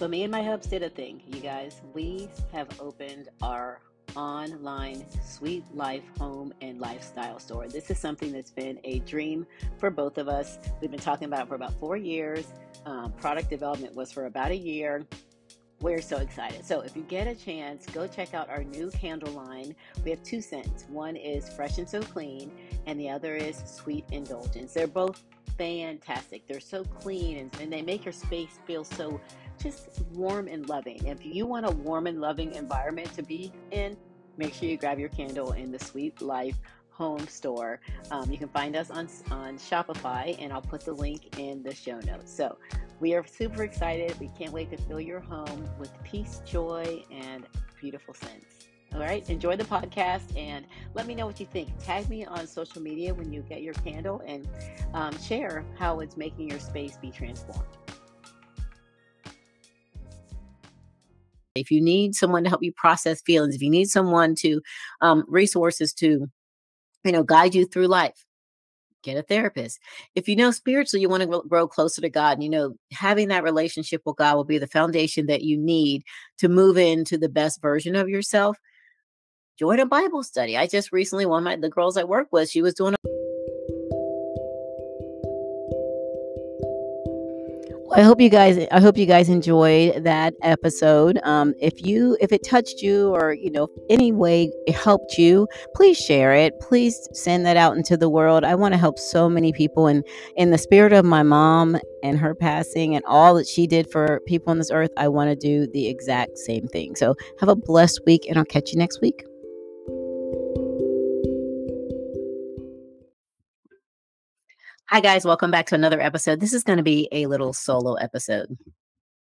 So, me and my hubs did a thing, you guys. We have opened our online sweet life home and lifestyle store. This is something that's been a dream for both of us. We've been talking about it for about four years. Um, product development was for about a year. We're so excited. So, if you get a chance, go check out our new candle line. We have two scents. One is Fresh and So Clean, and the other is Sweet Indulgence. They're both fantastic. They're so clean and, and they make your space feel so just warm and loving. If you want a warm and loving environment to be in, make sure you grab your candle in the Sweet Life home store. Um, you can find us on, on Shopify, and I'll put the link in the show notes. So we are super excited. We can't wait to fill your home with peace, joy, and beautiful scents. All right, enjoy the podcast and let me know what you think. Tag me on social media when you get your candle and um, share how it's making your space be transformed. If you need someone to help you process feelings, if you need someone to um, resources to, you know, guide you through life, get a therapist. If you know spiritually you want to grow closer to God, and you know having that relationship with God will be the foundation that you need to move into the best version of yourself. Join a Bible study. I just recently one of my the girls I work with, she was doing a I hope you guys I hope you guys enjoyed that episode. Um, if you if it touched you or you know any way it helped you, please share it. Please send that out into the world. I want to help so many people and in the spirit of my mom and her passing and all that she did for people on this earth, I want to do the exact same thing. So have a blessed week and I'll catch you next week. Hi, guys. Welcome back to another episode. This is going to be a little solo episode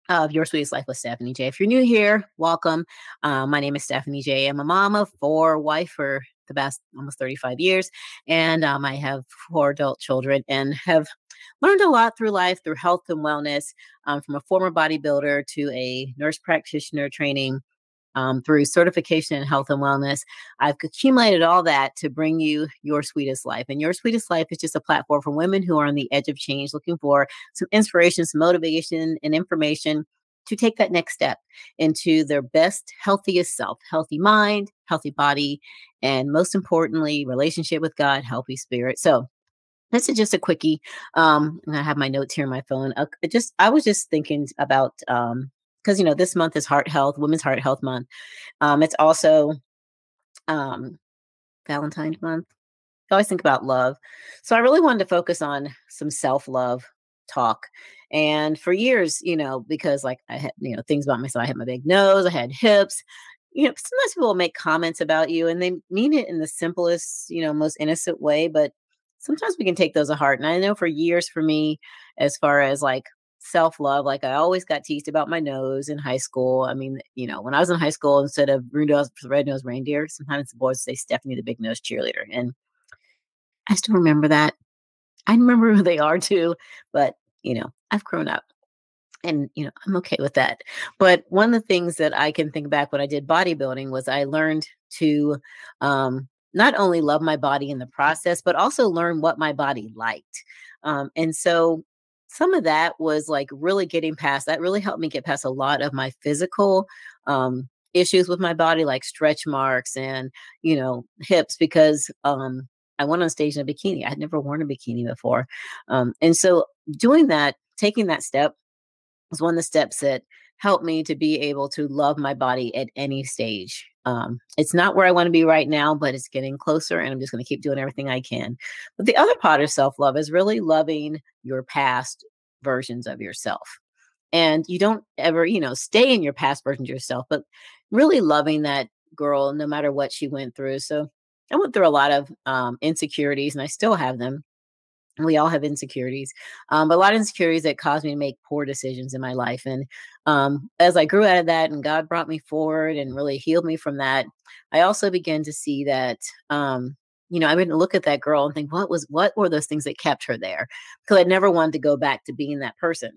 of Your Sweetest Life with Stephanie J. If you're new here, welcome. Um, my name is Stephanie J. I'm a mom of four, wife for the past almost 35 years, and um, I have four adult children and have learned a lot through life, through health and wellness, um, from a former bodybuilder to a nurse practitioner training um, through certification in health and wellness. I've accumulated all that to bring you your sweetest life. And your sweetest life is just a platform for women who are on the edge of change, looking for some inspiration, some motivation, and information to take that next step into their best, healthiest self, healthy mind, healthy body, and most importantly, relationship with God, healthy spirit. So, this is just a quickie. Um, and I have my notes here on my phone. Uh, just I was just thinking about um, because you know this month is heart health women's heart health month. Um it's also um valentine's month. I always think about love. So i really wanted to focus on some self-love talk. And for years you know because like i had you know things about myself i had my big nose i had hips you know sometimes people make comments about you and they mean it in the simplest you know most innocent way but sometimes we can take those to heart. And i know for years for me as far as like self love. Like I always got teased about my nose in high school. I mean, you know, when I was in high school, instead of red nosed reindeer, sometimes the boys say Stephanie the big nose cheerleader. And I still remember that. I remember who they are too, but you know, I've grown up and you know i'm okay with that but one of the things that i can think back when i did bodybuilding was i learned to um, not only love my body in the process but also learn what my body liked um, and so some of that was like really getting past that really helped me get past a lot of my physical um, issues with my body like stretch marks and you know hips because um, i went on stage in a bikini. I had never worn a bikini before um, and so doing that taking that step was one of the steps that helped me to be able to love my body at any stage um, it's not where I want to be right now, but it's getting closer, and I'm just going to keep doing everything I can. But the other part of self love is really loving your past versions of yourself. And you don't ever, you know, stay in your past versions of yourself, but really loving that girl no matter what she went through. So I went through a lot of um, insecurities, and I still have them we all have insecurities um, but a lot of insecurities that caused me to make poor decisions in my life and um, as i grew out of that and god brought me forward and really healed me from that i also began to see that um, you know i wouldn't look at that girl and think what was what were those things that kept her there? Because i never wanted to go back to being that person.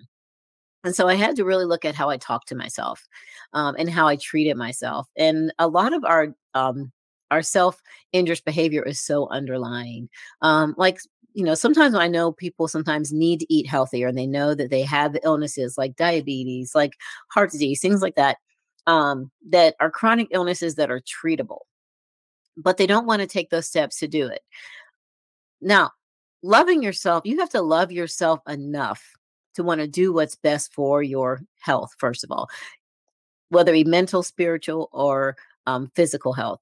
And so i had to really look at how i talked to myself um, and how i treated myself and a lot of our um, our self injurious behavior is so underlying um, like you know, sometimes I know people sometimes need to eat healthier and they know that they have illnesses like diabetes, like heart disease, things like that, um, that are chronic illnesses that are treatable, but they don't want to take those steps to do it. Now, loving yourself, you have to love yourself enough to want to do what's best for your health, first of all, whether it be mental, spiritual, or um, physical health.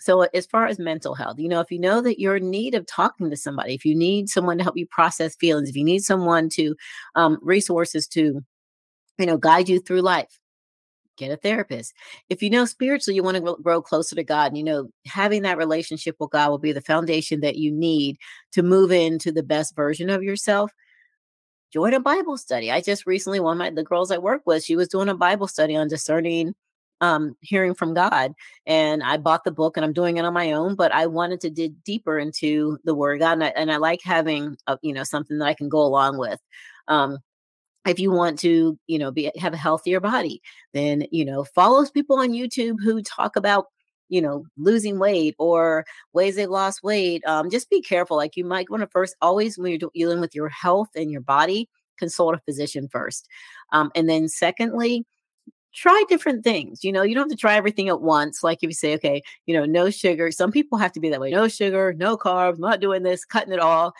So, as far as mental health, you know, if you know that you're in need of talking to somebody, if you need someone to help you process feelings, if you need someone to um, resources to, you know, guide you through life, get a therapist. If you know spiritually you want to grow closer to God, and you know, having that relationship with God will be the foundation that you need to move into the best version of yourself. Join a Bible study. I just recently, one of my, the girls I work with, she was doing a Bible study on discerning um, hearing from God. And I bought the book and I'm doing it on my own, but I wanted to dig deeper into the word of God. And I, and I like having, a, you know, something that I can go along with. Um, if you want to, you know, be have a healthier body, then, you know, follow people on YouTube who talk about you know losing weight or ways they've lost weight um, just be careful like you might want to first always when you're dealing with your health and your body consult a physician first um, and then secondly try different things. You know, you don't have to try everything at once. Like if you say, okay, you know, no sugar. Some people have to be that way. No sugar, no carbs, not doing this, cutting it all.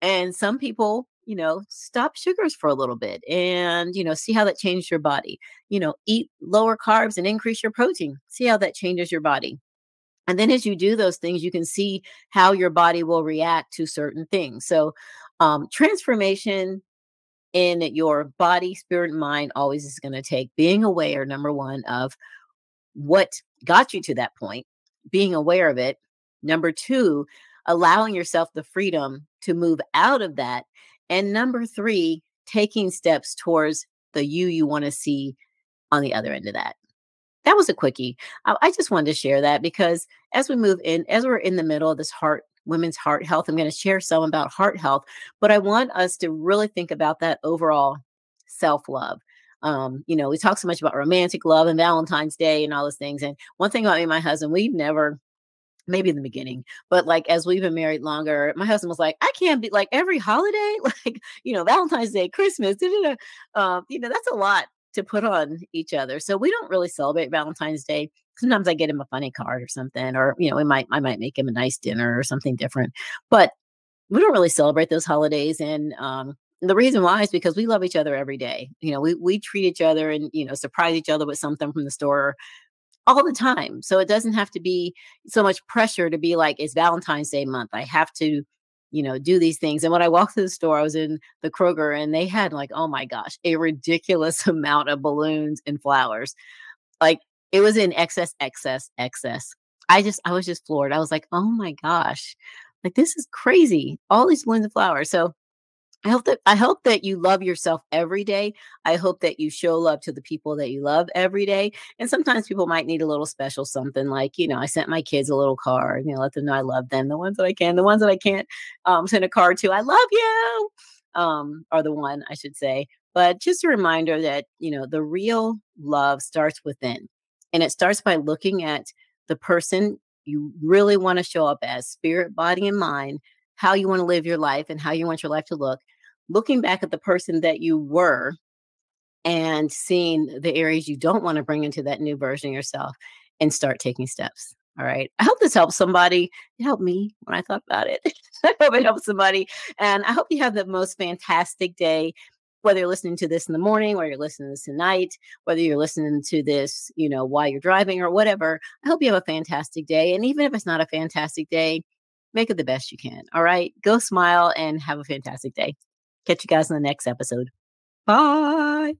And some people, you know, stop sugars for a little bit and, you know, see how that changes your body. You know, eat lower carbs and increase your protein. See how that changes your body. And then as you do those things, you can see how your body will react to certain things. So, um, transformation in your body, spirit, and mind always is going to take being aware, number one, of what got you to that point, being aware of it. Number two, allowing yourself the freedom to move out of that. And number three, taking steps towards the you you want to see on the other end of that. That was a quickie. I, I just wanted to share that because as we move in, as we're in the middle of this heart women's heart health. I'm going to share some about heart health, but I want us to really think about that overall self love. Um, you know, we talk so much about romantic love and Valentine's Day and all those things. And one thing about me and my husband, we've never, maybe in the beginning, but like as we've been married longer, my husband was like, I can't be like every holiday, like, you know, Valentine's Day, Christmas, uh, you know, that's a lot to put on each other. So we don't really celebrate Valentine's Day sometimes I get him a funny card or something, or you know, we might I might make him a nice dinner or something different. But we don't really celebrate those holidays, and um, the reason why is because we love each other every day. You know, we we treat each other and you know surprise each other with something from the store all the time. So it doesn't have to be so much pressure to be like it's Valentine's Day month. I have to you know, do these things. And when I walked through the store, I was in the Kroger and they had like, oh my gosh, a ridiculous amount of balloons and flowers. Like it was in excess, excess, excess. I just, I was just floored. I was like, oh my gosh, like this is crazy. All these blooms and flowers. So I hope that I hope that you love yourself every day. I hope that you show love to the people that you love every day. And sometimes people might need a little special something like, you know, I sent my kids a little card, you know, let them know I love them. The ones that I can, the ones that I can't um, send a card to, I love you. Um, are the one I should say. But just a reminder that, you know, the real love starts within. And it starts by looking at the person you really want to show up as spirit, body, and mind, how you want to live your life and how you want your life to look. Looking back at the person that you were and seeing the areas you don't want to bring into that new version of yourself and start taking steps. All right. I hope this helps somebody. It helped me when I thought about it. I hope it helps somebody. And I hope you have the most fantastic day whether you're listening to this in the morning or you're listening to this tonight, whether you're listening to this, you know, while you're driving or whatever, I hope you have a fantastic day. And even if it's not a fantastic day, make it the best you can. All right. Go smile and have a fantastic day. Catch you guys in the next episode. Bye.